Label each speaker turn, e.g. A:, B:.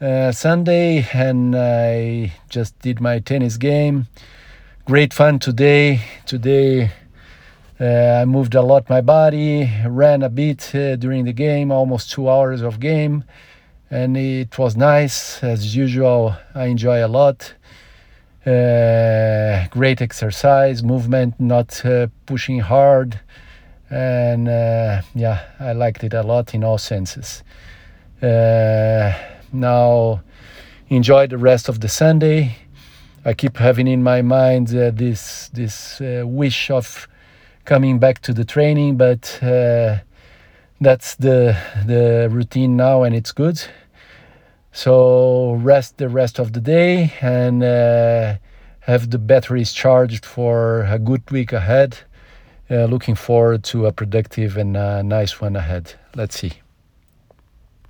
A: uh, Sunday and I just did my tennis game. Great fun today. Today uh, I moved a lot my body, ran a bit uh, during the game, almost two hours of game, and it was nice as usual. I enjoy a lot. Uh, great exercise, movement, not uh, pushing hard, and yeah, I liked it a lot in all senses. Uh, now, enjoy the rest of the Sunday. I keep having in my mind uh, this this uh, wish of coming back to the training, but that's the the routine now, and it's good. So rest the rest of the day and uh, have the batteries charged for a good week ahead. Uh, looking forward to a productive and uh, nice one ahead. Let's see.